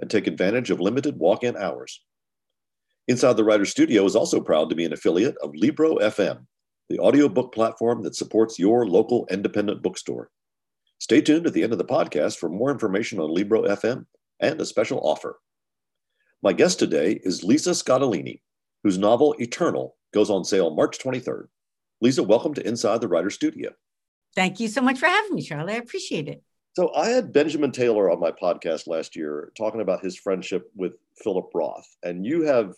and take advantage of limited walk in hours. Inside the Writer Studio is also proud to be an affiliate of Libro FM, the audiobook platform that supports your local independent bookstore. Stay tuned at the end of the podcast for more information on Libro FM and a special offer. My guest today is Lisa Scottoline, whose novel Eternal goes on sale March 23rd. Lisa, welcome to Inside the Writer Studio. Thank you so much for having me, Charlie. I appreciate it. So I had Benjamin Taylor on my podcast last year talking about his friendship with Philip Roth, and you have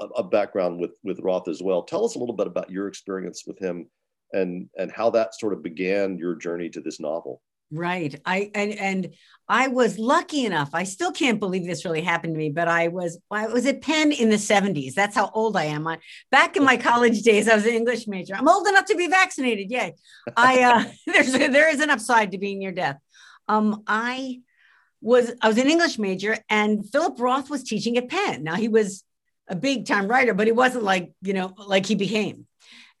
a, a, background with with Roth as well. Tell us a little bit about your experience with him and and how that sort of began your journey to this novel. Right. I and and I was lucky enough. I still can't believe this really happened to me, but I was I was at Penn in the 70s. That's how old I am. I, back in my college days, I was an English major. I'm old enough to be vaccinated. Yay. I uh there's there is an upside to being near death. Um, I was I was an English major, and Philip Roth was teaching at Penn. Now he was a big time writer, but he wasn't like you know like he became.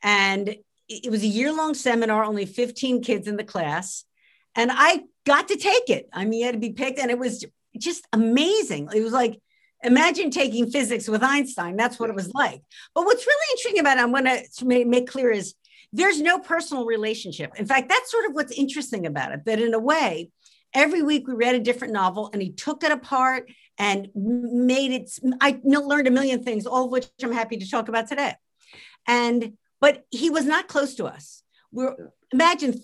And it was a year long seminar, only 15 kids in the class, and I got to take it. I mean, you had to be picked, and it was just amazing. It was like imagine taking physics with Einstein. That's what it was like. But what's really interesting about it, I'm going to make clear is there's no personal relationship. In fact, that's sort of what's interesting about it, that in a way, every week we read a different novel and he took it apart and made it, I learned a million things, all of which I'm happy to talk about today. And, but he was not close to us. We're, imagine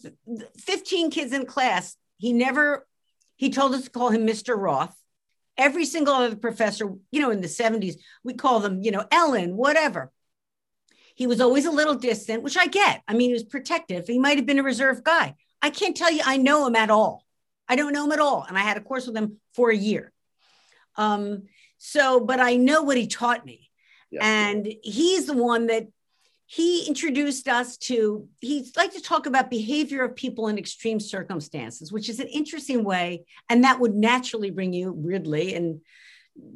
15 kids in class. He never, he told us to call him Mr. Roth. Every single other professor, you know, in the 70s, we call them, you know, Ellen, whatever. He was always a little distant, which I get. I mean, he was protective. He might have been a reserved guy. I can't tell you I know him at all. I don't know him at all. And I had a course with him for a year. Um, so, but I know what he taught me. Yeah. And he's the one that he introduced us to, he'd like to talk about behavior of people in extreme circumstances, which is an interesting way. And that would naturally bring you weirdly and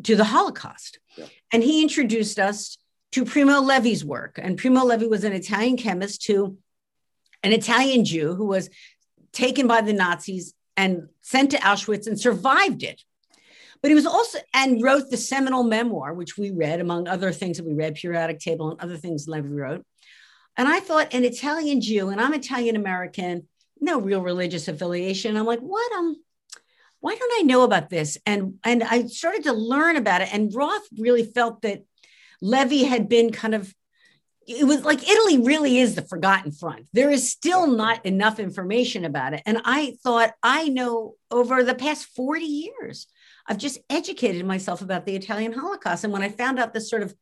to the Holocaust. Yeah. And he introduced us to Primo Levi's work. And Primo Levi was an Italian chemist who, an Italian Jew who was taken by the Nazis and sent to Auschwitz and survived it. But he was also, and wrote the seminal memoir, which we read, among other things that we read, Periodic Table and other things Levi wrote. And I thought, an Italian Jew, and I'm Italian American, no real religious affiliation. I'm like, what? Um, why don't I know about this? And and I started to learn about it. And Roth really felt that Levi had been kind of it was like Italy really is the forgotten front. There is still not enough information about it. And I thought, I know over the past 40 years, I've just educated myself about the Italian Holocaust. And when I found out this sort of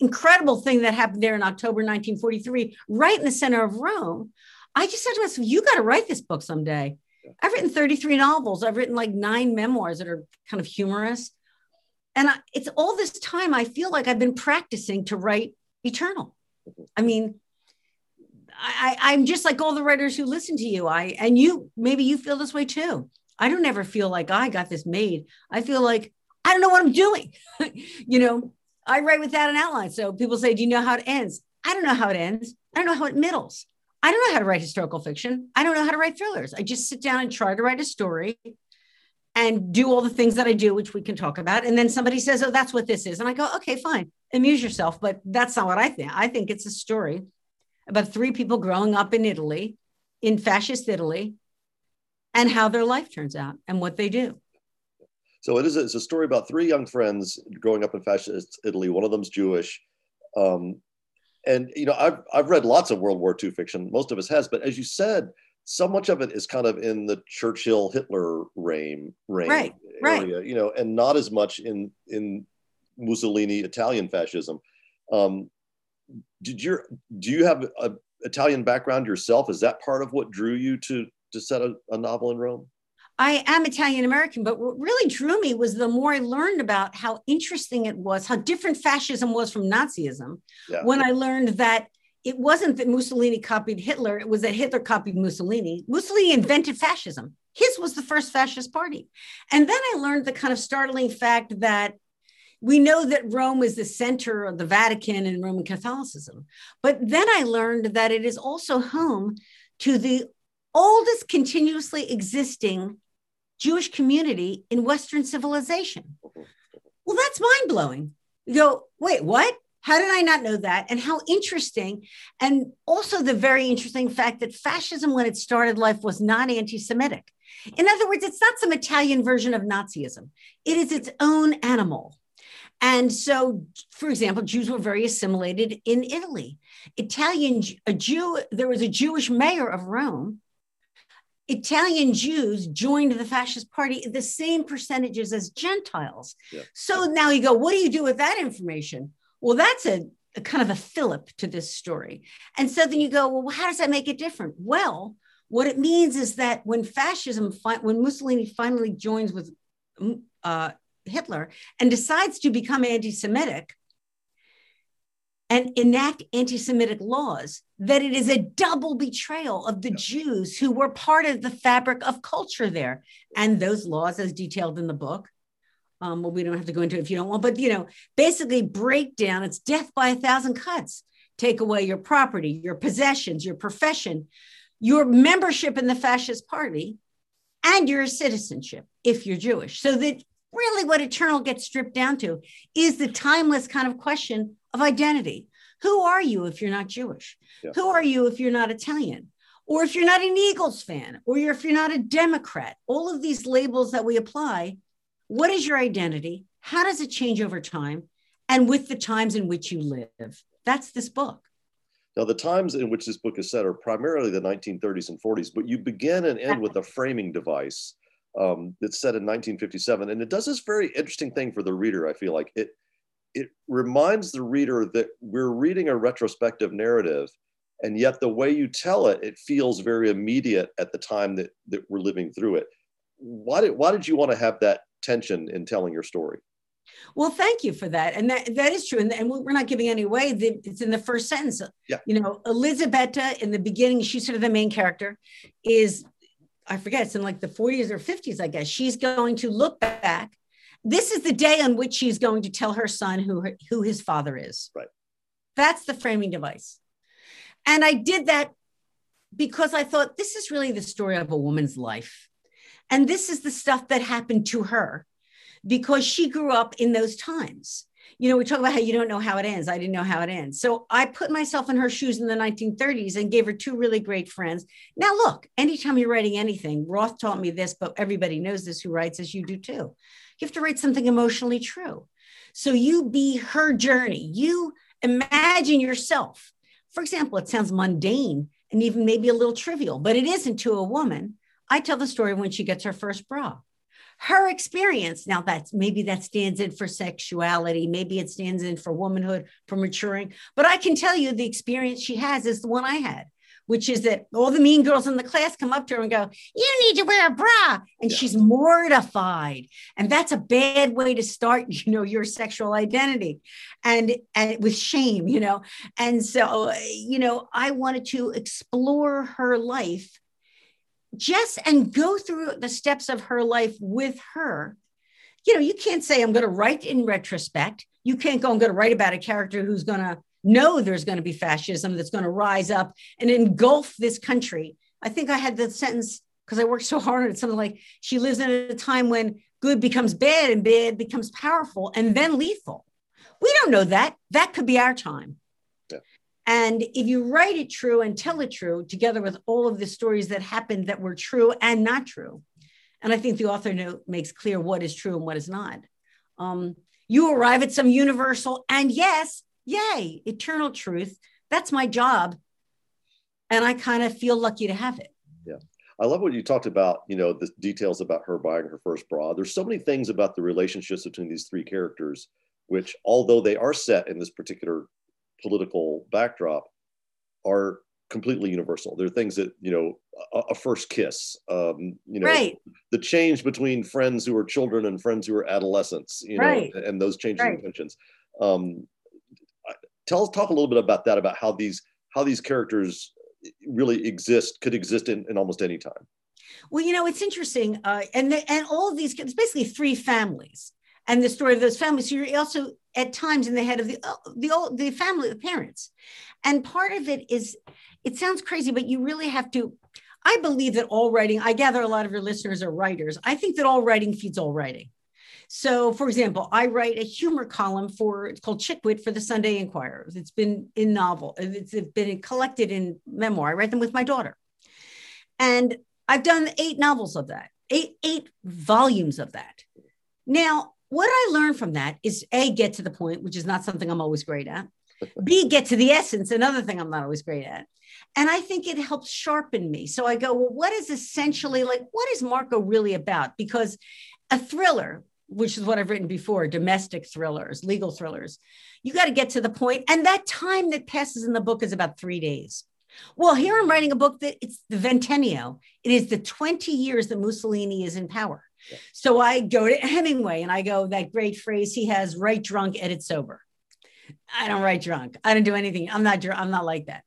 incredible thing that happened there in October 1943, right in the center of Rome, I just said to myself, you got to write this book someday. I've written 33 novels, I've written like nine memoirs that are kind of humorous and I, it's all this time I feel like I've been practicing to write eternal. I mean, I, I'm just like all the writers who listen to you. I and you maybe you feel this way too. I don't ever feel like I got this made. I feel like I don't know what I'm doing. you know, I write without an outline. So people say, Do you know how it ends? I don't know how it ends. I don't know how it middles. I don't know how to write historical fiction. I don't know how to write thrillers. I just sit down and try to write a story and do all the things that I do, which we can talk about. And then somebody says, Oh, that's what this is. And I go, Okay, fine, amuse yourself. But that's not what I think. I think it's a story about three people growing up in Italy, in fascist Italy, and how their life turns out and what they do. So it is a, it's a story about three young friends growing up in fascist Italy. One of them's Jewish. Um, and you know, I've I've read lots of World War II fiction. Most of us has, but as you said, so much of it is kind of in the Churchill Hitler reign, reign right, area, right. you know, and not as much in in Mussolini Italian fascism. Um, did you do you have a Italian background yourself? Is that part of what drew you to to set a, a novel in Rome? I am Italian American, but what really drew me was the more I learned about how interesting it was, how different fascism was from Nazism. Yeah. When I learned that it wasn't that Mussolini copied Hitler, it was that Hitler copied Mussolini. Mussolini invented fascism. His was the first fascist party. And then I learned the kind of startling fact that we know that Rome is the center of the Vatican and Roman Catholicism. But then I learned that it is also home to the oldest continuously existing Jewish community in Western civilization. Well, that's mind blowing. You go, wait, what? How did I not know that? And how interesting. And also the very interesting fact that fascism, when it started life, was not anti Semitic. In other words, it's not some Italian version of Nazism, it is its own animal. And so, for example, Jews were very assimilated in Italy. Italian, a Jew, there was a Jewish mayor of Rome Italian Jews joined the fascist party the same percentages as Gentiles. Yeah. So now you go, what do you do with that information? Well, that's a, a, kind of a fillip to this story. And so then you go, well, how does that make it different? Well, what it means is that when fascism, when Mussolini finally joins with mm, uh, Hitler and decides to become anti Semitic, and enact anti Semitic laws, that it is a double betrayal of the yeah. Jews who were part of the fabric of culture there. And those laws, as detailed in the book, um, well, we don't have to go into it if you don't want, but you know, basically break down it's death by a thousand cuts. Take away your property, your possessions, your profession, your membership in the fascist party, and your citizenship if you're Jewish. So that really what eternal gets stripped down to is the timeless kind of question of identity. Who are you if you're not Jewish? Yeah. Who are you if you're not Italian? Or if you're not an Eagles fan, or if you're not a Democrat, all of these labels that we apply, what is your identity? How does it change over time? And with the times in which you live. That's this book. Now, the times in which this book is set are primarily the 1930s and 40s, but you begin and end with a framing device um, that's set in 1957. And it does this very interesting thing for the reader, I feel like. It, it reminds the reader that we're reading a retrospective narrative and yet the way you tell it it feels very immediate at the time that, that we're living through it why did, why did you want to have that tension in telling your story well, thank you for that, and that that is true. And, and we're not giving any away. It's in the first sentence. Yeah. You know, Elisabetta in the beginning, she's sort of the main character. Is I forget it's in like the 40s or 50s, I guess. She's going to look back this is the day on which she's going to tell her son who, her, who his father is. Right. That's the framing device. And I did that because I thought this is really the story of a woman's life. And this is the stuff that happened to her because she grew up in those times. You know, we talk about how you don't know how it ends. I didn't know how it ends. So I put myself in her shoes in the 1930s and gave her two really great friends. Now, look, anytime you're writing anything, Roth taught me this, but everybody knows this who writes as you do too. You have to write something emotionally true. So you be her journey. You imagine yourself. For example, it sounds mundane and even maybe a little trivial, but it isn't to a woman. I tell the story when she gets her first bra. Her experience, now that's maybe that stands in for sexuality, maybe it stands in for womanhood, for maturing, but I can tell you the experience she has is the one I had which is that all the mean girls in the class come up to her and go, You need to wear a bra. And yeah. she's mortified. And that's a bad way to start, you know, your sexual identity and, and with shame, you know. And so, you know, I wanted to explore her life just and go through the steps of her life with her. You know, you can't say, I'm going to write in retrospect. You can't go, I'm going to write about a character who's going to know there's going to be fascism that's going to rise up and engulf this country. I think I had the sentence because I worked so hard on it, something like she lives in a time when good becomes bad and bad becomes powerful and then lethal. We don't know that. That could be our time. And if you write it true and tell it true, together with all of the stories that happened that were true and not true, and I think the author note makes clear what is true and what is not, um, you arrive at some universal and yes, Yay, eternal truth. That's my job. And I kind of feel lucky to have it. Yeah. I love what you talked about, you know, the details about her buying her first bra. There's so many things about the relationships between these three characters, which, although they are set in this particular political backdrop, are completely universal. There are things that you know, a, a first kiss, um, you know, right. the change between friends who are children and friends who are adolescents, you know, Right. and those changes Right. in intentions. Um, tell us, talk a little bit about that, about how these how these characters really exist, could exist in, in almost any time. Well, you know, it's interesting, uh, and the, and all of these it's basically three families, and the story of those families. So you're also at times in the head of the uh, the old the family, the parents, and part of it is it sounds crazy, but you really have to. I believe that all writing. I gather a lot of your listeners are writers. I think that all writing feeds all writing. So, for example, I write a humor column for it's called Chick Wit for the Sunday Inquirer. It's been in novel. It's been collected in memoir. I write them with my daughter, and I've done eight novels of that, eight eight volumes of that. Now, what I learned from that is a get to the point, which is not something I'm always great at. B get to the essence, another thing I'm not always great at. And I think it helps sharpen me. So I go, well, what is essentially like, what is Marco really about? Because a thriller, which is what I've written before, domestic thrillers, legal thrillers, you got to get to the point. And that time that passes in the book is about three days. Well, here I'm writing a book that it's the Ventennio. It is the 20 years that Mussolini is in power. So I go to Hemingway and I go, that great phrase he has, write drunk, edit sober. I don't write drunk. I don't do anything. I'm not drunk. I'm not like that.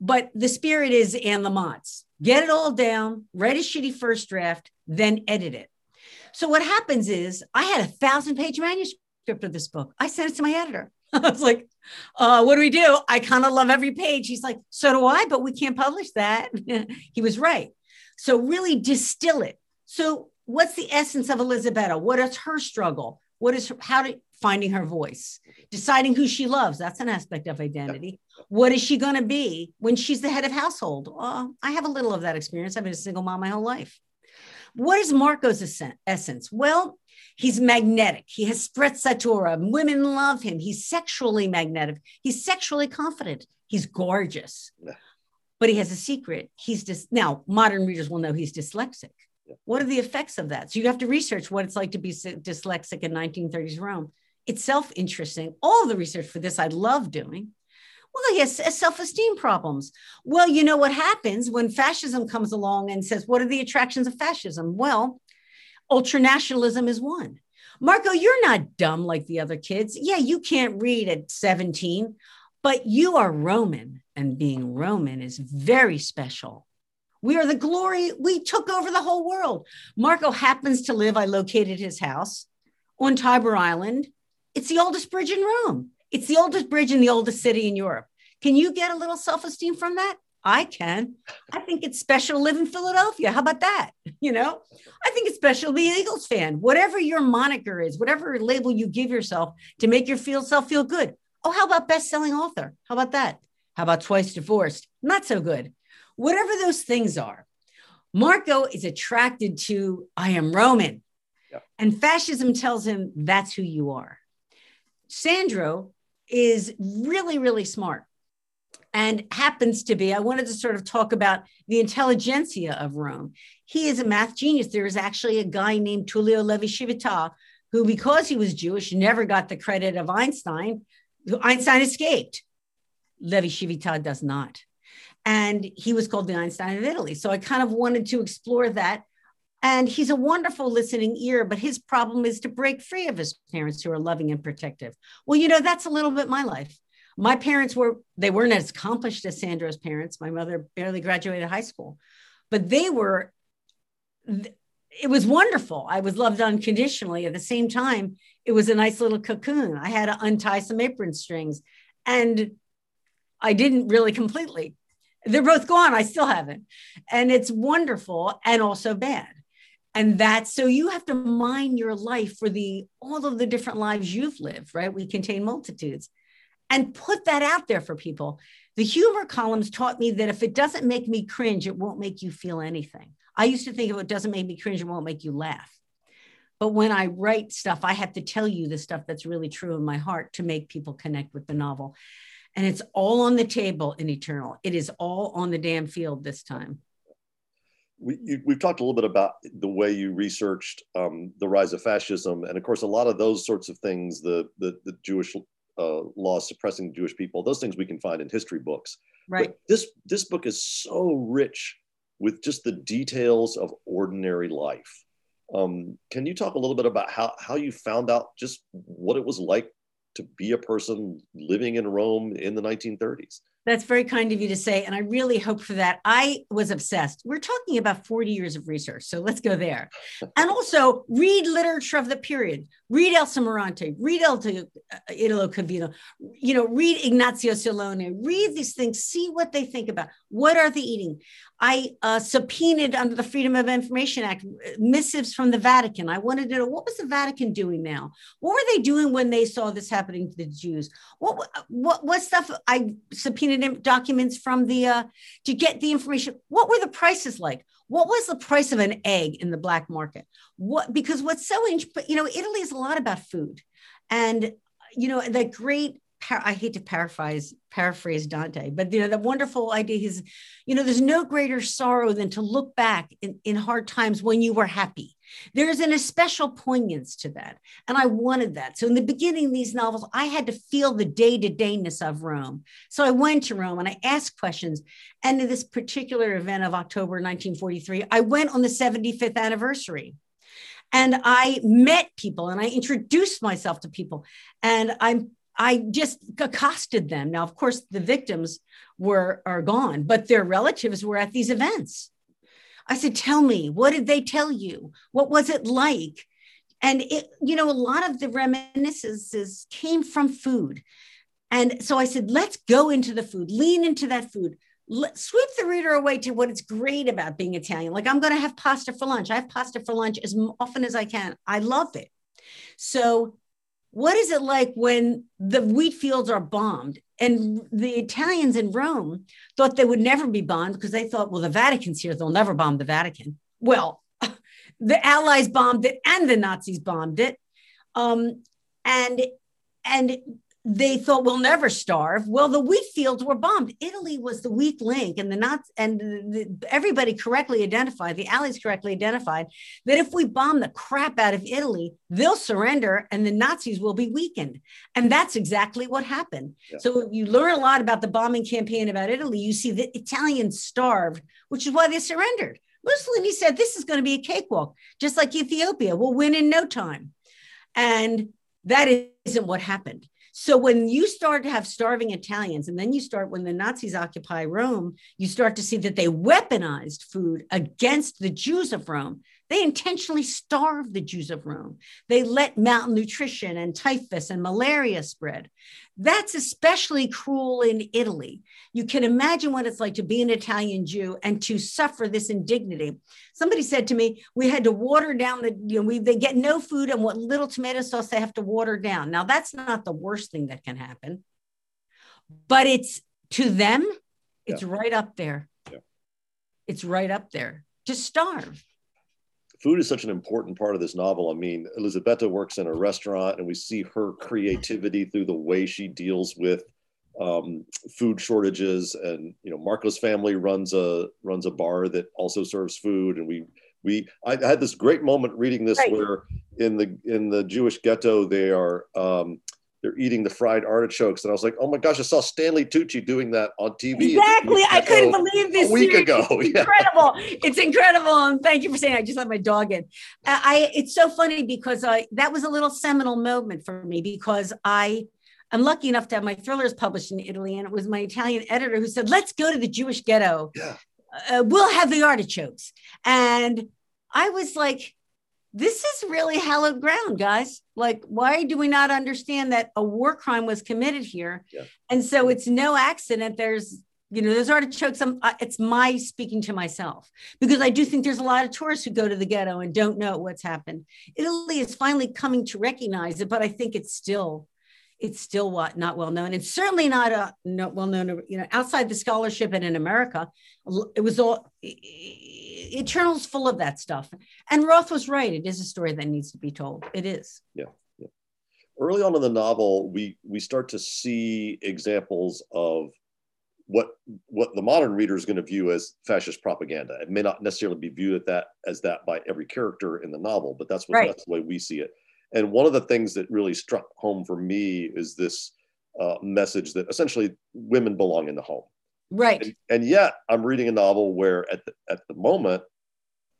But the spirit is Anne Lamott's. Get it all down, write a shitty first draft, then edit it. So what happens is I had a thousand page manuscript of this book. I sent it to my editor. I was like, uh, what do we do? I kind of love every page. He's like, so do I, but we can't publish that. he was right. So really distill it. So what's the essence of Elisabetta? What is her struggle? What is her, how to finding her voice, deciding who she loves? That's an aspect of identity. What is she going to be when she's the head of household? Uh, I have a little of that experience. I've been a single mom my whole life. What is Marco's essence? Well, he's magnetic. He has sprezzatura. Women love him. He's sexually magnetic. He's sexually confident. He's gorgeous. Yeah. But he has a secret. He's just now modern readers will know he's dyslexic. What are the effects of that? So you have to research what it's like to be dyslexic in 1930s Rome. It's self-interesting. All the research for this I love doing. Well, he has self-esteem problems. Well, you know what happens when fascism comes along and says, "What are the attractions of fascism?" Well, ultranationalism is one. Marco, you're not dumb like the other kids. Yeah, you can't read at 17, but you are Roman, and being Roman is very special. We are the glory. We took over the whole world. Marco happens to live, I located his house on Tiber Island. It's the oldest bridge in Rome. It's the oldest bridge in the oldest city in Europe. Can you get a little self esteem from that? I can. I think it's special to live in Philadelphia. How about that? You know, I think it's special to be an Eagles fan. Whatever your moniker is, whatever label you give yourself to make yourself feel good. Oh, how about best selling author? How about that? How about twice divorced? Not so good. Whatever those things are, Marco is attracted to I am Roman. Yeah. And fascism tells him that's who you are. Sandro is really, really smart and happens to be. I wanted to sort of talk about the intelligentsia of Rome. He is a math genius. There is actually a guy named Tullio Levi Civita who, because he was Jewish, never got the credit of Einstein. Einstein escaped. Levi Civita does not. And he was called the Einstein of Italy. So I kind of wanted to explore that. And he's a wonderful listening ear, but his problem is to break free of his parents who are loving and protective. Well, you know, that's a little bit my life. My parents were, they weren't as accomplished as Sandro's parents. My mother barely graduated high school, but they were, it was wonderful. I was loved unconditionally. At the same time, it was a nice little cocoon. I had to untie some apron strings and I didn't really completely. They're both gone. I still haven't. And it's wonderful and also bad. And that's so you have to mine your life for the all of the different lives you've lived, right? We contain multitudes and put that out there for people. The humor columns taught me that if it doesn't make me cringe, it won't make you feel anything. I used to think if it doesn't make me cringe, it won't make you laugh. But when I write stuff, I have to tell you the stuff that's really true in my heart to make people connect with the novel. And it's all on the table in Eternal. It is all on the damn field this time. We, you, we've talked a little bit about the way you researched um, the rise of fascism, and of course, a lot of those sorts of things, the the, the Jewish uh, uh, laws suppressing Jewish people. Those things we can find in history books. Right. But this this book is so rich with just the details of ordinary life. Um, can you talk a little bit about how how you found out just what it was like to be a person living in Rome in the 1930s? That's very kind of you to say. And I really hope for that. I was obsessed. We're talking about 40 years of research. So let's go there. and also read literature of the period. Read Elsa Morante, read El uh, Italo Calvino, you know, read Ignazio Silone, read these things, see what they think about. What are they eating? I uh, subpoenaed under the Freedom of Information Act missives from the Vatican. I wanted to know what was the Vatican doing now? What were they doing when they saw this happening to the Jews? What what what stuff? I subpoenaed documents from the uh, to get the information. What were the prices like? What was the price of an egg in the black market? What because what's so you know Italy is a lot about food, and you know that great I hate to paraphrase paraphrase Dante, but you know the wonderful idea is, you know, there's no greater sorrow than to look back in, in hard times when you were happy. There's an especial poignance to that, and I wanted that. So in the beginning these novels, I had to feel the day to dayness of Rome. So I went to Rome and I asked questions. And in this particular event of October 1943, I went on the 75th anniversary and I met people and I introduced myself to people. And I'm I just accosted them. Now, of course, the victims were are gone, but their relatives were at these events. I said, "Tell me, what did they tell you? What was it like?" And it, you know, a lot of the reminiscences came from food. And so I said, "Let's go into the food, lean into that food." Let, sweep the reader away to what is great about being Italian. Like I'm going to have pasta for lunch. I have pasta for lunch as often as I can. I love it. So what is it like when the wheat fields are bombed? And the Italians in Rome thought they would never be bombed because they thought, well, the Vatican's here, they'll never bomb the Vatican. Well, the Allies bombed it and the Nazis bombed it. Um, and and they thought we'll never starve. Well, the wheat fields were bombed. Italy was the weak link, and the not and the, everybody correctly identified, the Allies correctly identified that if we bomb the crap out of Italy, they'll surrender, and the Nazis will be weakened. And that's exactly what happened. Yeah. So you learn a lot about the bombing campaign about Italy. You see the Italians starved, which is why they surrendered. Mussolini said this is going to be a cakewalk, just like Ethiopia. We'll win in no time, and that isn't what happened so when you start to have starving Italians, and then you start when the Nazis occupy Rome, you start to see that they weaponized food against the Jews of Rome. They intentionally starved the Jews of Rome. They let malnutrition and typhus and malaria spread. That's especially cruel in Italy. You can imagine what it's like to be an Italian Jew and to suffer this indignity. Somebody said to me, we had to water down the, you know, we, they get no food and what little tomato sauce they have to water down. Now, that's not the worst thing that can happen, but it's to them, it's yeah. right up there. Yeah. It's right up there to starve food is such an important part of this novel. I mean, Elisabetta works in a restaurant, and we see her creativity through the way she deals with um, food shortages. And you know, Marco's family runs a runs a bar that also serves food, and we we I had this great moment reading this right. where in the in the Jewish ghetto they are um, they're eating the fried artichokes. And I was like, oh my gosh, I saw Stanley Tucci doing that on TV. Exactly. I couldn't believe this. A week series. ago. It's incredible. it's incredible. And thank you for saying I just let my dog in. I it's so funny because I that was a little seminal moment for me because I I'm lucky enough to have my thrillers published in Italy. And it was my Italian editor who said, let's go to the Jewish ghetto. Yeah. Uh, we'll have the artichokes. And I was like, this is really hallowed ground, guys. Like, why do we not understand that a war crime was committed here? Yeah. And so it's no accident. There's, you know, there's artichokes. I'm, it's my speaking to myself because I do think there's a lot of tourists who go to the ghetto and don't know what's happened. Italy is finally coming to recognize it, but I think it's still, it's still what not well known. It's certainly not a not well known. You know, outside the scholarship and in America, it was all Eternal's full of that stuff. And Roth was right. It is a story that needs to be told. It is. Yeah. yeah. Early on in the novel, we we start to see examples of what what the modern reader is going to view as fascist propaganda. It may not necessarily be viewed at that as that by every character in the novel, but that's what right. that's the way we see it. And one of the things that really struck home for me is this uh, message that essentially women belong in the home. Right. And, and, yet, I'm reading a novel where at the, at the moment,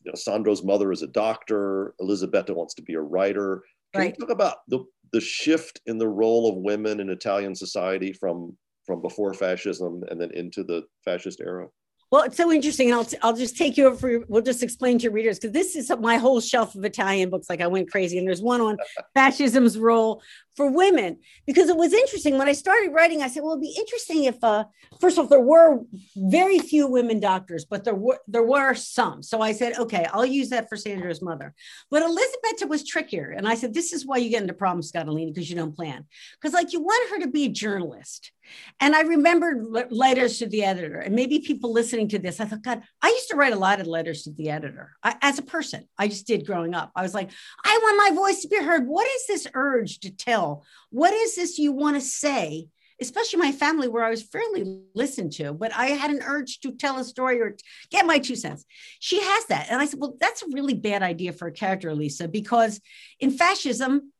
you know, Sandro's mother is a doctor. Elisabetta wants to be a writer. Can right. you talk about the, the shift in the role of women in Italian society from from before fascism and then into the fascist era? Well, it's so interesting. And I'll, I'll just take you over. We'll just explain to your readers because this is my whole shelf of Italian books. Like I went crazy, and there's one on fascism's role for women because it was interesting when I started writing. I said, well, it'd be interesting if, uh, first of all, there were very few women doctors, but there were there were some. So I said, okay, I'll use that for Sandro's mother. But Elisabetta was trickier, and I said, this is why you get into problems, Scottoline, because you don't plan. Because like you want her to be a journalist, and I remembered letters to the editor, and maybe people listening to this, I thought, God, I used to write a lot of letters to the editor I, as a person. I just did growing up. I was like, I want my voice to be heard. What is this urge to tell? What is this you want to say? Especially my family, where I was fairly listened to, but I had an urge to tell a story or get my two cents. She has that. And I said, Well, that's a really bad idea for a character, Lisa, because in fascism,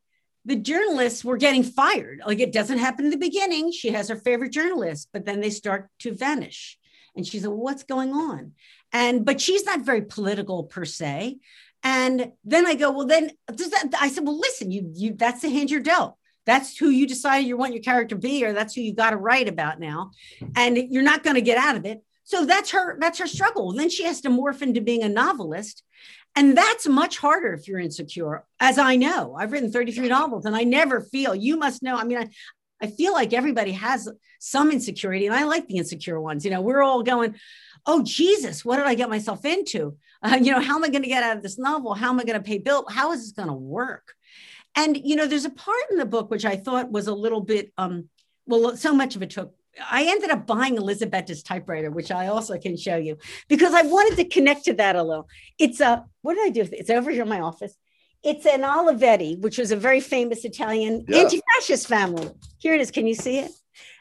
the journalists were getting fired. Like it doesn't happen in the beginning. She has her favorite journalist, but then they start to vanish. And she's like, what's going on? And but she's not very political per se. And then I go, well, then does that I said, well, listen, you you that's the hand you're dealt. That's who you decide you want your character to be, or that's who you got to write about now. And you're not going to get out of it. So that's her, that's her struggle. Then she has to morph into being a novelist. And that's much harder if you're insecure, as I know. I've written 33 novels and I never feel, you must know. I mean, I, I feel like everybody has some insecurity, and I like the insecure ones. You know, we're all going, oh, Jesus, what did I get myself into? Uh, you know, how am I going to get out of this novel? How am I going to pay bill? How is this going to work? And, you know, there's a part in the book which I thought was a little bit, um, well, so much of it took I ended up buying Elisabetta's typewriter, which I also can show you because I wanted to connect to that a little. It's a what did I do? It's over here in my office. It's an Olivetti, which was a very famous Italian yeah. anti-fascist family. Here it is. Can you see it?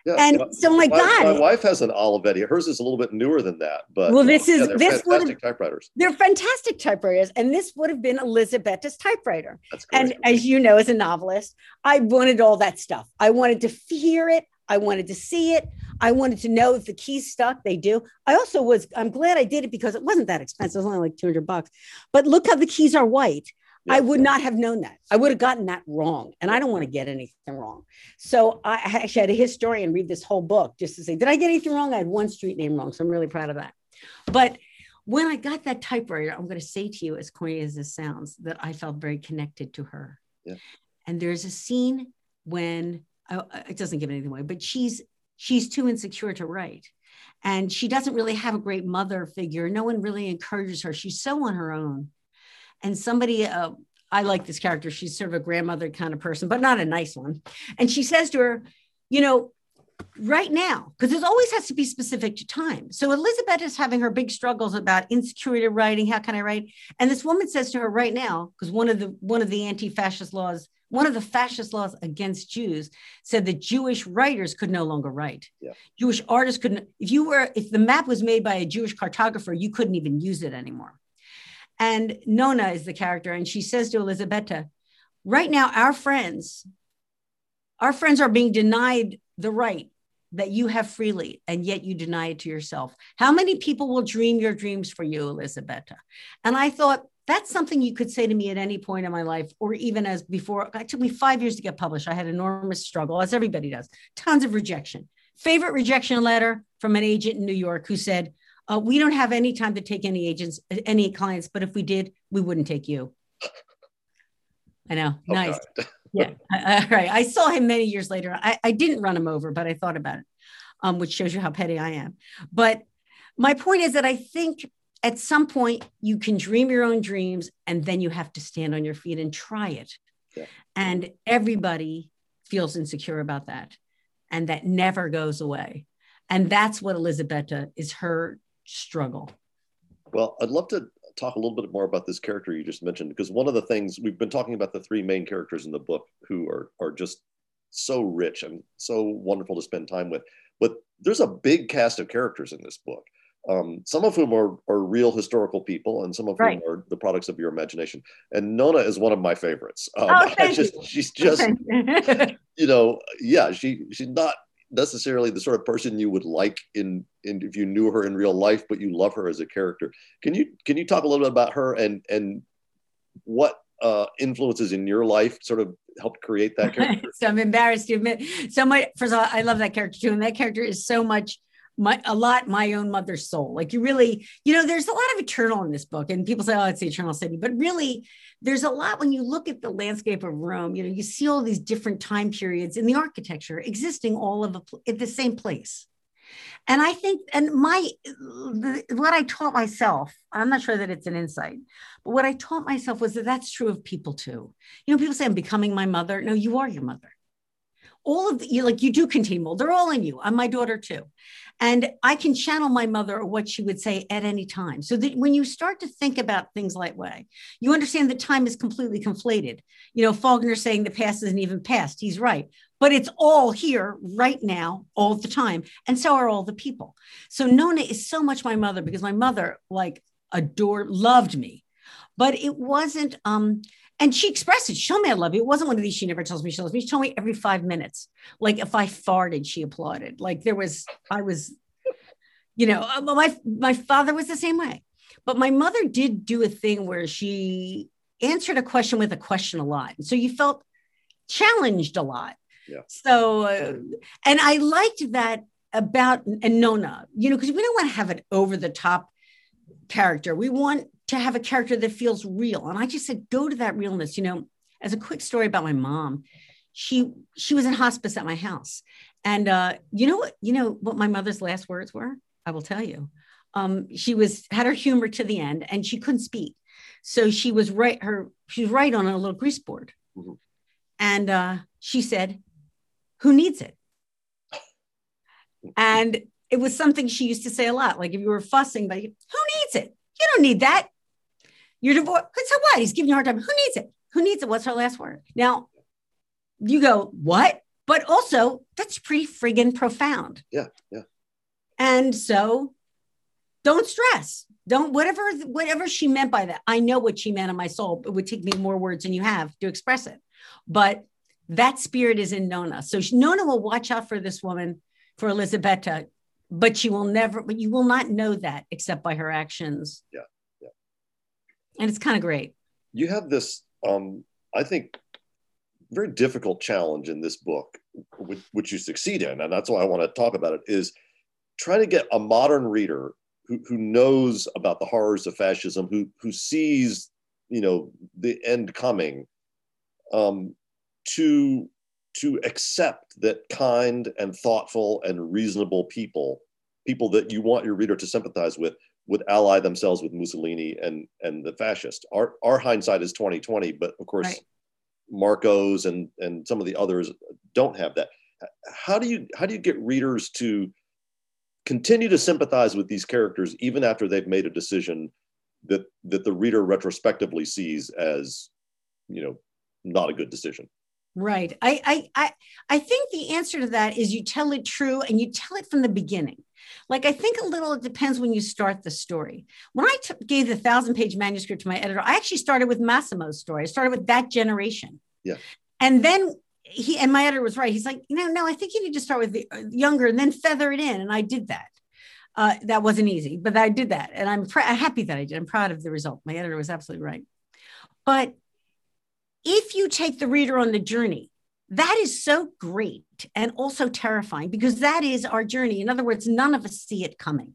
Yeah, and yeah. so my, my, God, my wife has an Olivetti. Hers is a little bit newer than that, but well, this is this fantastic typewriters. They're fantastic typewriters, and this would have been Elisabetta's typewriter. That's and as you know, as a novelist, I wanted all that stuff. I wanted to hear it. I wanted to see it. I wanted to know if the keys stuck. They do. I also was, I'm glad I did it because it wasn't that expensive. It was only like 200 bucks. But look how the keys are white. Yeah. I would not have known that. I would have gotten that wrong. And I don't want to get anything wrong. So I actually had a historian read this whole book just to say, did I get anything wrong? I had one street name wrong. So I'm really proud of that. But when I got that typewriter, I'm going to say to you, as corny as this sounds, that I felt very connected to her. Yeah. And there's a scene when it doesn't give anything away, but she's she's too insecure to write. And she doesn't really have a great mother figure. No one really encourages her. She's so on her own. And somebody, uh, I like this character. She's sort of a grandmother kind of person, but not a nice one. And she says to her, you know, right now, because it always has to be specific to time. So Elizabeth is having her big struggles about insecurity writing. How can I write? And this woman says to her right now, because one of the one of the anti-fascist laws one of the fascist laws against Jews said that Jewish writers could no longer write. Yeah. Jewish artists couldn't, if you were, if the map was made by a Jewish cartographer, you couldn't even use it anymore. And Nona is the character, and she says to Elisabetta, right now, our friends, our friends are being denied the right that you have freely, and yet you deny it to yourself. How many people will dream your dreams for you, Elisabetta? And I thought, that's something you could say to me at any point in my life, or even as before. It took me five years to get published. I had enormous struggle, as everybody does, tons of rejection. Favorite rejection letter from an agent in New York who said, uh, We don't have any time to take any agents, any clients, but if we did, we wouldn't take you. I know. Oh, nice. yeah. All right. I saw him many years later. I, I didn't run him over, but I thought about it, um, which shows you how petty I am. But my point is that I think at some point you can dream your own dreams and then you have to stand on your feet and try it. Yeah. and everybody feels insecure about that and that never goes away. And that's what elisabetta is her struggle. Well i'd love to talk a little bit more about this character you just mentioned because one of the things we've been talking about the three main characters in the book who are are just so rich and so wonderful to spend time with but there's a big cast of characters in this book um, some of whom are, are real historical people and some of Right. whom are the products of your imagination. And Nona is one of my favorites. Um, Oh, thank just, you. she's just, you know, yeah, she she's not necessarily the sort of person you would like in, in if you knew her in real life, but you love her as a character. Can you can you talk a little bit about her and and what uh, influences in your life sort of helped create that character? so I'm embarrassed to admit. So much. first of all, I love that character too, and that character is so much my a lot my own mother's soul. Like you really, you know, there's a lot of eternal in this book, and people say, "Oh, it's the Eternal City," but really, there's a lot when you look at the landscape of Rome. You know, you see all these different time periods in the architecture existing all of a, at the same place. And I think, and my the, what I taught myself, I'm not sure that it's an insight, but what I taught myself was that that's true of people too. You know, people say I'm becoming my mother. No, you are your mother. All of you like you do contain mold. They're all in you. I'm my daughter too. And I can channel my mother or what she would say at any time. So that when you start to think about things like way, you understand that time is completely conflated. You know, Faulkner saying the past isn't even past. He's right. But it's all here right now, all the time. And so are all the people. So Nona is so much my mother because my mother, like, adored, loved me. But it wasn't, um, and she expressed it. She told me I love you. It wasn't one of these. She never tells me she loves me. She told me every five minutes. Like if I farted, she applauded. Like there was, I was, you know, uh, my my father was the same way. But my mother did do a thing where she answered a question with a question a lot, and so you felt challenged a lot. Yeah. So, uh, and I liked that about and Nona, you know, because we don't want to have an over the top character. We want to have a character that feels real. And I just said, go to that realness. You know, as a quick story about my mom, she she was in hospice at my house, and uh, you know what? You know what my mother's last words were? I will tell you. Um, she was had her humor to the end, and she couldn't speak, so she was right. Her she was right on a little grease board, Mhm. and uh, she said, "Who needs it?" And it was something she used to say a lot. Like if you were fussing, but who needs it? You don't need that. You're divorced. So what? He's giving you a hard time. Who needs it? Who needs it? What's her last word? Now, you go, what? But also, that's pretty friggin' profound. Yeah, yeah. And so don't stress. Don't whatever whatever she meant by that. I know what she meant in my soul. It would take me more words than you have to express it. But that spirit is in Nona. So she- Nona will watch out for this woman, for Elisabetta, but she will never, but you will not know that except by her actions. Yeah, yeah. And it's kind of great. you have this um, i think very difficult challenge in this book which, which you succeed in and that's why i want to talk about it is trying to get a modern reader who, who knows about the horrors of fascism who who sees you know the end coming um, to to accept that kind and thoughtful and reasonable people people that you want your reader to sympathize with would ally themselves with Mussolini and and the fascist. Our our hindsight is 2020, but of course Right. Marcos and and some of the others don't have that. How do you how do you get readers to continue to sympathize with these characters even after they've made a decision that that the reader retrospectively sees as you know not a good decision? Right. I, I I I think the answer to that is you tell it true and you tell it from the beginning. Like I think a little it depends when you start the story. When I t- gave the thousand page manuscript to my editor, I actually started with Massimo's story. I started with that generation. Yeah. And then he and my editor was right. He's like, no, no, I think you need to start with the uh, younger and then feather it in. And I did that. Uh, that wasn't easy, but I did that, and I'm pr- happy that I did. I'm proud of the result. My editor was absolutely right. But if you take the reader on the journey, that is so great and also terrifying because that is our journey. In other words, none of us see it coming.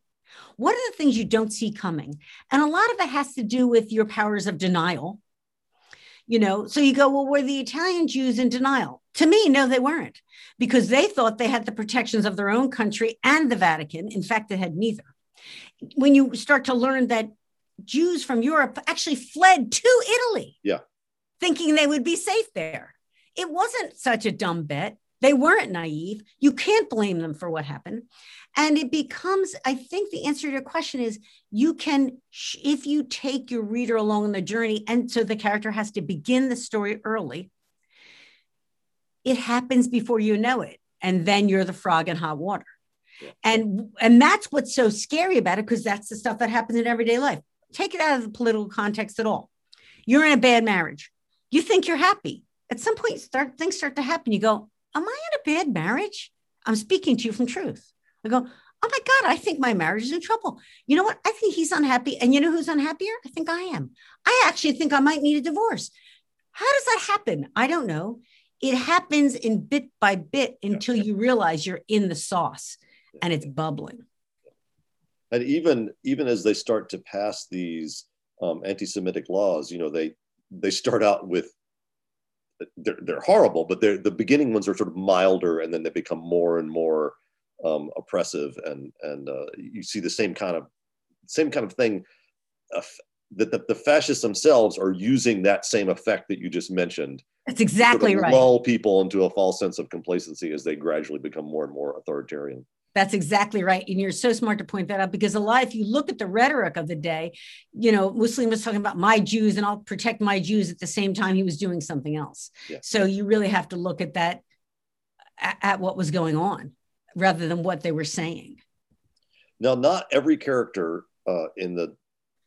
What are the things you don't see coming? And a lot of it has to do with your powers of denial. You know, so you go, well, were the Italian Jews in denial? To me, no, they weren't, because they thought they had the protections of their own country and the Vatican. In fact, they had neither. When you start to learn that Jews from Europe actually fled to Italy, Yeah. Thinking they would be safe there. It wasn't such a dumb bet. They weren't naive. You can't blame them for what happened. And it becomes, I think the answer to your question is you can, if you take your reader along on the journey, and so the character has to begin the story early, it happens before you know it. And then you're the frog in hot water. Yeah. And and that's what's so scary about it because that's the stuff that happens in everyday life. Take it out of the political context at all. You're in a bad marriage. You think you're happy. At some point, start things start to happen. You go, "Am I in a bad marriage?" I'm speaking to you from truth. I go, "Oh my God, I think my marriage is in trouble." You know what? I think he's unhappy, and you know who's unhappier? I think I am. I actually think I might need a divorce. How does that happen? I don't know. It happens in bit by bit until you realize you're in the sauce and it's bubbling. And even even as they start to pass these um, anti-Semitic laws, you know, they they start out with they're, they're horrible, but they're the beginning ones are sort of milder, and then they become more and more um, oppressive, and and uh, you see the same kind of same kind of thing uh, that the, the, fascists themselves are using that same effect that you just mentioned. That's exactly sort of right. Lull people into a false sense of complacency as they gradually become more and more authoritarian. That's exactly right. And you're so smart to point that out because a lot, if you look at the rhetoric of the day, you know, Mussolini was talking about my Jews and I'll protect my Jews at the same time he was doing something else. Yeah. So you really have to look at that, at, at what was going on rather than what they were saying. Now, not every character uh, in the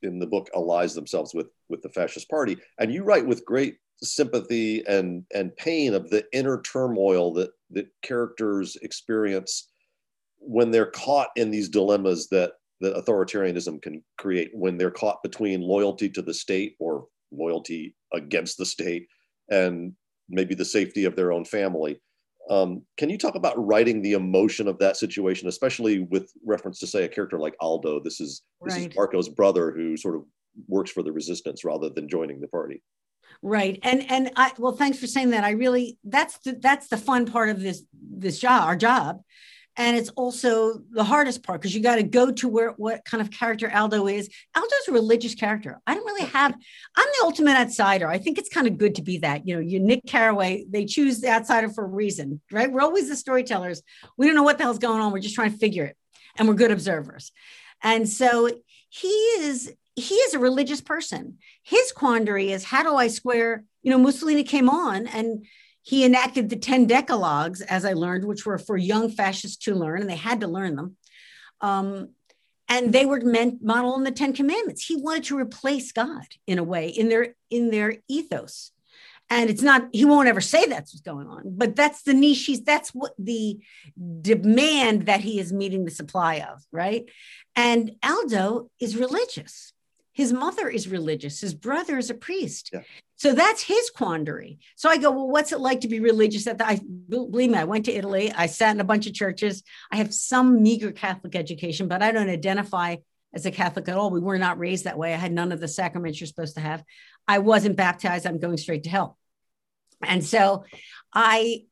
in the book allies themselves with with the fascist party, and you write with great sympathy and and pain of the inner turmoil that that characters experience when they're caught in these dilemmas that that authoritarianism can create when they're caught between loyalty to the state or loyalty against the state and maybe the safety of their own family. Um, can you talk about writing the emotion of that situation especially with reference to say a character like aldo? This is this right. is marco's brother who sort of works for the resistance rather than joining the party. Right. And and i well thanks for saying that. I really that's the that's the fun part of this this job our job and it's also the hardest part because you got to go to where what kind of character Aldo is. Aldo's a religious character. I don't really have. I'm the ultimate outsider. I think it's kind of good to be that. You know, you Nick Carraway. They choose the outsider for a reason, right? We're always the storytellers. We don't know what the hell's going on. We're just trying to figure it, and we're good observers. And so he is. He is a religious person. His quandary is how do I square? You know, Mussolini came on and he enacted the 10 decalogues, as I learned, which were for young fascists to learn, and they had to learn them. Um, and they were meant model on the Ten Commandments. He wanted to replace God in a way in their in their ethos. And it's not, he won't ever say that's what's going on, but that's the niche he's that's what the demand that he is meeting the supply of, right? And Aldo is religious. His mother is religious. His brother is a priest. Yeah. So that's his quandary. So I go, well, what's it like to be religious? At the, I believe me, I went to Italy. I sat in a bunch of churches. I have some meager Catholic education, but I don't identify as a Catholic at all. We were not raised that way. I had none of the sacraments you're supposed to have. I wasn't baptized. I'm going straight to hell. And so I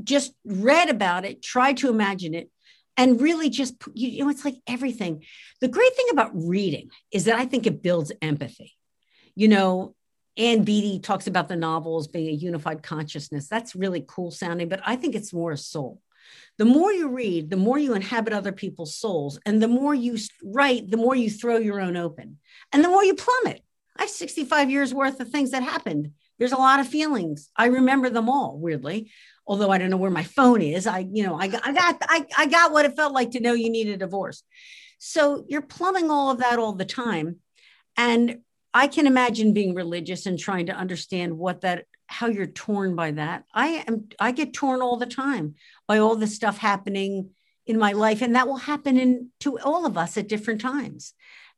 just read about it, tried to imagine it, and really just you know it's like everything. The great thing about reading is that i think it builds empathy you know Ann Beattie talks about the novels being a unified consciousness. That's really cool sounding but i think it's more a soul. The more you read the more you inhabit other people's souls and the more you write the more you throw your own open and the more you plummet. I have 65 years worth of things that happened. There's a lot of feelings. I remember them all weirdly although I don't know where my phone is. I, you know, I got, I got, I, I got what it felt like to know you need a divorce. So you're plumbing all of that all the time. And I can imagine being religious and trying to understand what that, how you're torn by that. I am, I get torn all the time by all the stuff happening in my life. And that will happen in to all of us at different times.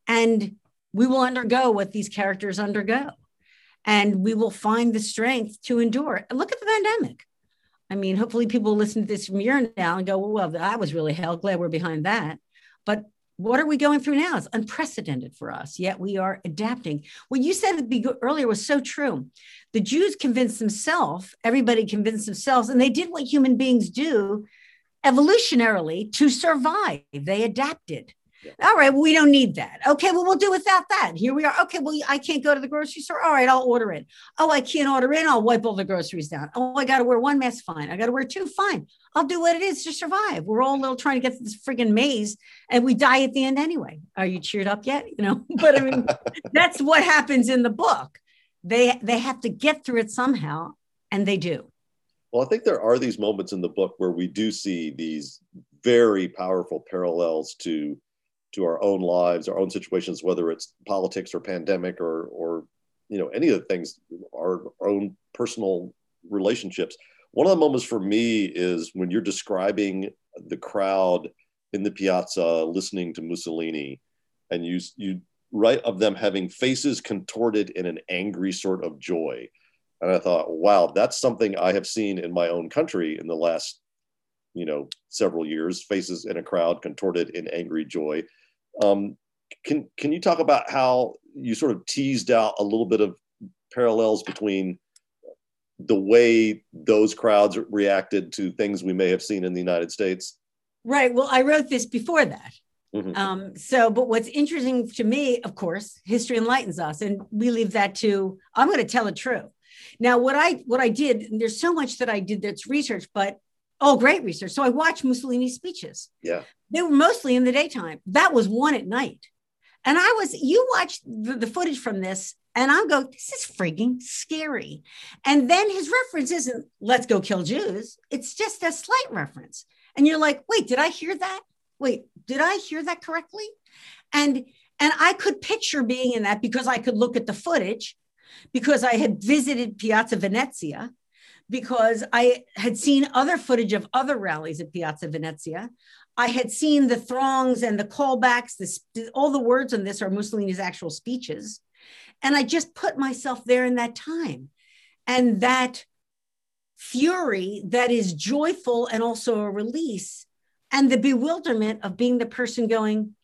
And we will undergo what these characters undergo. And we will find the strength to endure. Look at the pandemic I mean, hopefully people listen to this from here now and go, well, that was really hell. Glad we're behind that. But what are we going through now? It's unprecedented for us, yet we are adapting. What you said earlier was so true. The Jews convinced themselves, everybody convinced themselves, and they did what human beings do evolutionarily to survive. They adapted. All right, well, we don't need that. Okay, well, we'll do without that. Here we are. Okay, well, I can't go to the grocery store. All right, I'll order it. Oh, I can't order in. I'll wipe all the groceries down. Oh, I got to wear one mask. Fine. I got to wear two. Fine. I'll do what it is to survive. We're all little trying to get this friggin' maze and we die at the end anyway. Are you cheered up yet? You know, but I mean, that's what happens in the book. They they have to get through it somehow, and they do. Well, I think there are these moments in the book where we do see these very powerful parallels to to our own lives, our own situations, whether it's politics or pandemic or or you know any of the things, our, our own personal relationships. One of the moments for me is when you're describing the crowd in the piazza listening to Mussolini, and you you write of them having faces contorted in an angry sort of joy. And I thought, wow, that's something I have seen in my own country in the last, you know, several years. Faces in a crowd contorted in angry joy. Um, can can you talk about how you sort of teased out a little bit of parallels between the way those crowds reacted to things we may have seen in the United States? Right. Well, I wrote this before that. Mm-hmm. Um, so, but what's interesting to me, of course, history enlightens us, and we leave that to I'm going to tell it true. Now, what I what I did, there's so much that I did that's research, but oh, great research. So I watched Mussolini's speeches. Yeah, they were mostly in the daytime. That was one at night, and I was you watch the, the footage from this, and I'll go, this is freaking scary. And then his reference isn't "Let's go kill Jews." It's just a slight reference, and you're like, wait, did I hear that? Wait, did I hear that correctly? And and I could picture being in that because I could look at the footage, because I had visited Piazza Venezia, because I had seen other footage of other rallies at Piazza Venezia. I had seen the throngs and the callbacks, all the words on this are Mussolini's actual speeches. And I just put myself there in that time. And that fury that is joyful and also a release and the bewilderment of being the person going,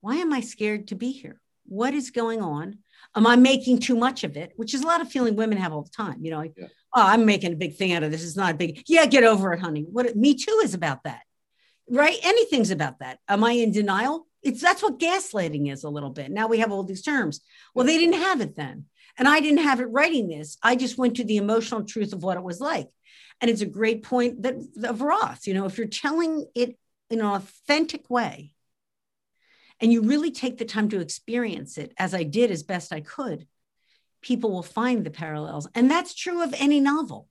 why am I scared to be here? What is going on? Am I making too much of it? Which is a lot of feeling women have all the time. You know, like, yeah. oh, I'm making a big thing out of this. It's not a big, yeah, get over it, honey. What me too is about that. Right? Anything's about that. Am I in denial? It's that's what gaslighting is a little bit. Now we have all these terms. Well, they didn't have it then. And I didn't have it writing this. I just went to the emotional truth of what it was like. And it's a great point that of Roth, you know, if you're telling it in an authentic way and you really take the time to experience it as i did as best i could people will find the parallels and that's true of any novel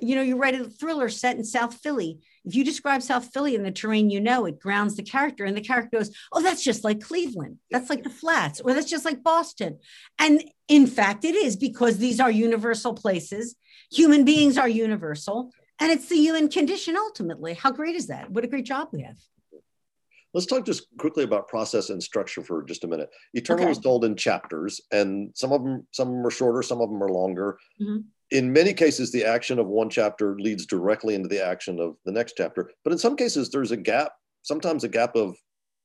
you know you write a thriller set in south philly if you describe south philly and the terrain you know it grounds the character and the character goes oh that's just like cleveland that's like the flats or that's just like boston and in fact it is because these are universal places human beings are universal and it's the human condition ultimately. How great is that? What a great job we have. Let's talk just quickly about process and structure for just a minute. Eternal okay. is told in chapters, and some of them some of them are shorter, some of them are longer. Mm-hmm. In many cases, the action of one chapter leads directly into the action of the next chapter. But in some cases, there's a gap, sometimes a gap of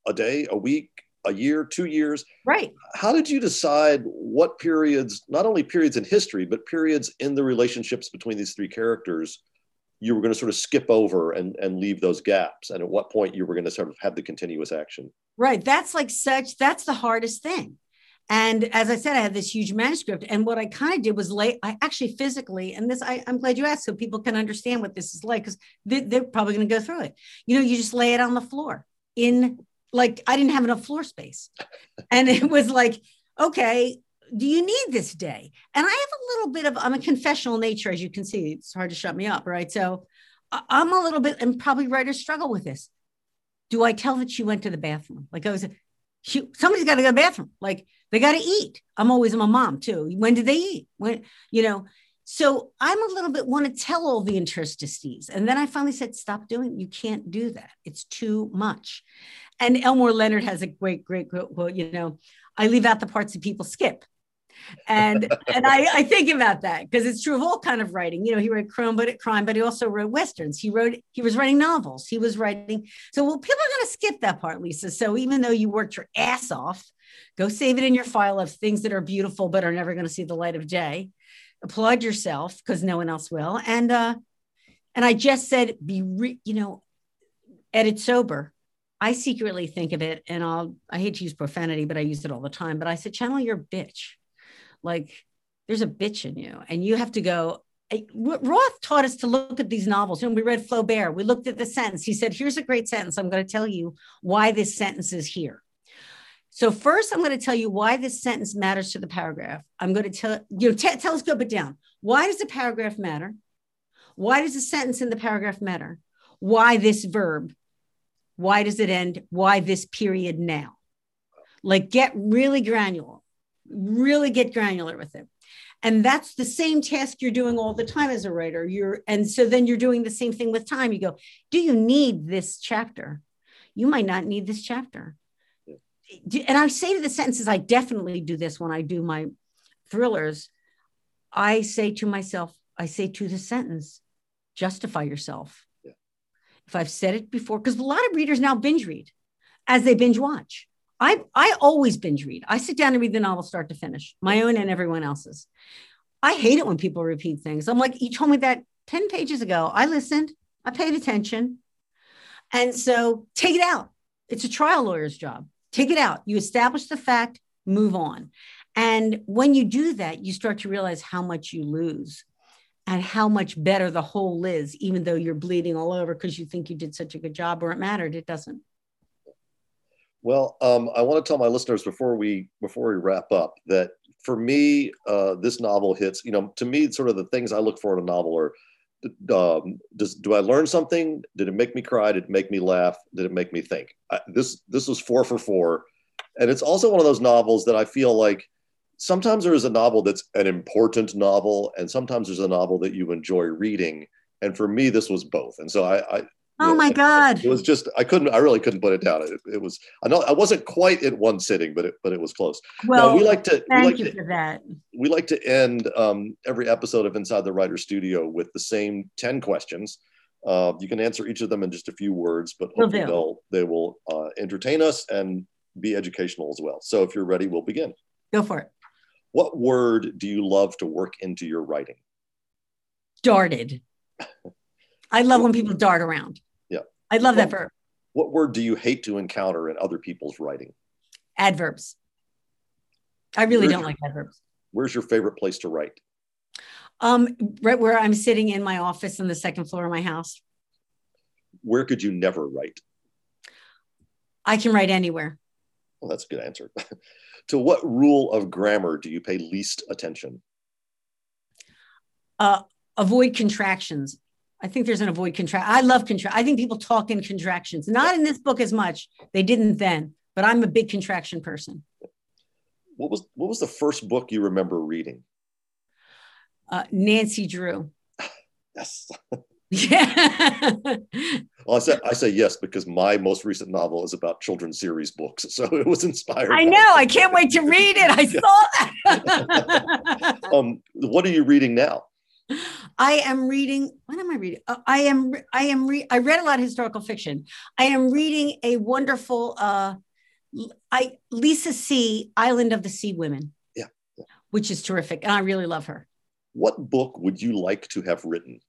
a day, a week, a year, two years. Right. How did you decide what periods, not only periods in history, but periods in the relationships between these three characters you were going to sort of skip over and, and leave those gaps and at what point you were going to sort of have the continuous action. Right that's like such that's the hardest thing. And as i said i had this huge manuscript and what i kind of did was lay i actually physically and this I, am glad you asked so people can understand what this is like because they, they're probably going to go through it. You know you just lay it on the floor in like i didn't have enough floor space. And it was like okay do you need this day? And I have a little bit of, I'm a confessional nature, as you can see. It's hard to shut me up, right? So I'm a little bit, and probably writers struggle with this. Do I tell that she went to the bathroom? Like I was, she, somebody's got to go to the bathroom. Like they got to eat. I'm always, I'm a mom too. When did they eat? When, you know, so I'm a little bit want to tell all the interstices. And then I finally said, stop doing, you can't do that. It's too much. And Elmore Leonard has a great, great quote, you know, I leave out the parts that people skip and and I, I think about that because it's true of all kind of writing. You know, he wrote crime, but crime, but he also wrote westerns. He wrote he was writing novels. He was writing. So well, people are going to skip that part, Lisa. So even though you worked your ass off, go save it in your file of things that are beautiful but are never going to see the light of day. Applaud yourself because no one else will. And uh, and I just said, be re- you know, edit sober. I secretly think of it, and I'll I hate to use profanity, but I use it all the time. But I said, channel your bitch like there's a bitch in you and you have to go Roth taught us to look at these novels. When we read Flaubert, we looked at the sentence. He said, Here's a great sentence. I'm going to tell you why this sentence is here. So, first, I'm going to tell you why this sentence matters to the paragraph. I'm going to tell you, know, t- telescope it down. Why does the paragraph matter? Why does the sentence in the paragraph matter? Why this verb? Why does it end? Why this period now? Like get really granular, really get granular with it. And that's the same task you're doing all the time as a writer. You're and so then you're doing the same thing with time. You go, do you need this chapter? You might not need this chapter. And I say to the sentences, I definitely do this when I do my thrillers. I say to myself, I say to the sentence, justify yourself. Yeah. If I've said it before, because a lot of readers now binge read as they binge watch. I, I always binge read. I sit down and read the novel start to finish, my own and everyone else's. I hate it when people repeat things. I'm like, you told me that 10 pages ago. I listened, I paid attention. And so take it out. It's a trial lawyer's job. Take it out. You establish the fact, move on. And when you do that, you start to realize how much you lose and how much better the whole is, even though you're bleeding all over because you think you did such a good job or it mattered. It doesn't. Well, um, I want to tell my listeners before we before we wrap up that for me, uh, this novel hits. You know, to me, sort of the things I look for in a novel are: um, does do I learn something? Did it make me cry? Did it make me laugh? Did it make me think? I, this this was four for four, and it's also one of those novels that I feel like sometimes there is a novel that's an important novel, and sometimes there's a novel that you enjoy reading. And for me, this was both. And so I, I Oh my God! It was just I couldn't I really couldn't put it down. It, it was I know I wasn't quite in one sitting, but it but it was close. Well, now, we like to thank like you to, for that. We like to end um, every episode of Inside the Writer Studio with the same ten questions. Uh, you can answer each of them in just a few words, but Will hopefully do. they'll they will uh, entertain us and be educational as well. So if you're ready, we'll begin. Go for it. What word do you love to work into your writing? Darted. I love when people dart around. I love that verb. What word do you hate to encounter in other people's writing? Adverbs. I really Where's don't your- like adverbs. Where's your favorite place to write? Um, right where I'm sitting in my office on the second floor of my house. Where could you never write? I can write anywhere. Well, that's a good answer. to what rule of grammar do you pay least attention? Uh, avoid contractions. I think there's an avoid contract. I love contract. I think people talk in contractions. Not in this book as much. They didn't then, but I'm a big contraction person. What was what was the first book you remember reading? Uh, Nancy Drew. Yes. Yeah. Well, I say I say yes because my most recent novel is about children's series books, so it was inspired. I know. I can't wait to read it. I saw that. Um, what are you reading now? I am reading. What am I reading? Uh, I am. I am. Re- I read a lot of historical fiction. I am reading a wonderful. Uh, I Lisa See. Island of the Sea Women. Yeah, yeah. Which is terrific, and I really love her. What book would you like to have written?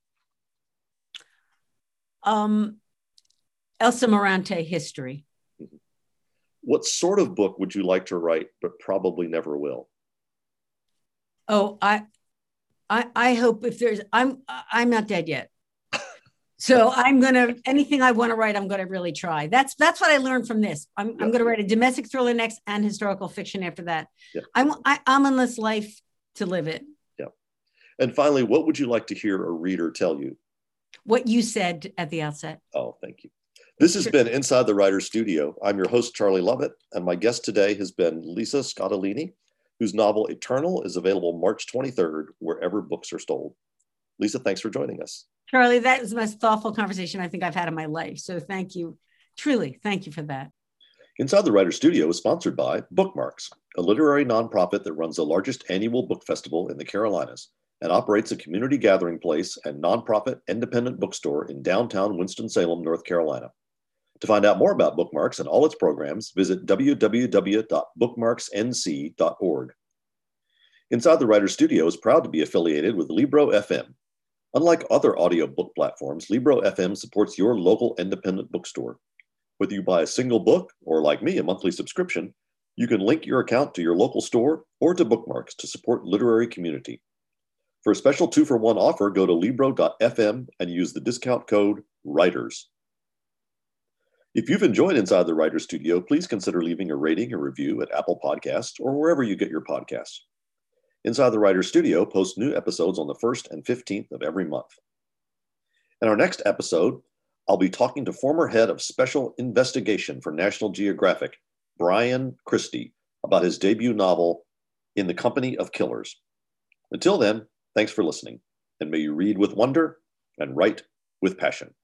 Um, Elsa Morante history. What sort of book would you like to write, but probably never will? Oh, I, I, I hope if there's, I'm, I'm not dead yet. So I'm gonna anything I want to write, I'm gonna really try. That's that's what I learned from this. I'm, Yeah. I'm gonna write a domestic thriller next and historical fiction after that. Yeah. I'm I, I'm on this life to live it. Yeah. And finally, what would you like to hear a reader tell you? What you said at the outset. Oh, thank you. This has been Inside the Writer's Studio. I'm your host, Charlie Lovett, and my guest today has been Lisa Scottoline, whose novel Eternal is available March 23rd, wherever books are sold. Lisa, thanks for joining us. Charlie, that was the most thoughtful conversation I think I've had in my life. So thank you. Truly, thank you for that. Inside the Writer's Studio is sponsored by Bookmarks, a literary nonprofit that runs the largest annual book festival in the Carolinas and operates a community gathering place and nonprofit independent bookstore in downtown Winston-Salem, North Carolina. To find out more about Bookmarks and all its programs, visit www.bookmarksnc.org. Inside the Writer's Studio is proud to be affiliated with Libro FM. Unlike other audiobook platforms, Libro FM supports your local independent bookstore. Whether you buy a single book or, like me, a monthly subscription, you can link your account to your local store or to Bookmarks to support literary community. For a special two for one offer, go to Libro.fm and use the discount code WRITERS. If you've enjoyed Inside the Writer Studio, please consider leaving a rating or review at Apple Podcasts or wherever you get your podcasts. Inside the Writer Studio posts new episodes on the 1st and 15th of every month. In our next episode, I'll be talking to former head of special investigation for National Geographic, Bryan Christy, about his debut novel, In the Company of Killers. Until then, thanks for listening, and may you read with wonder and write with passion.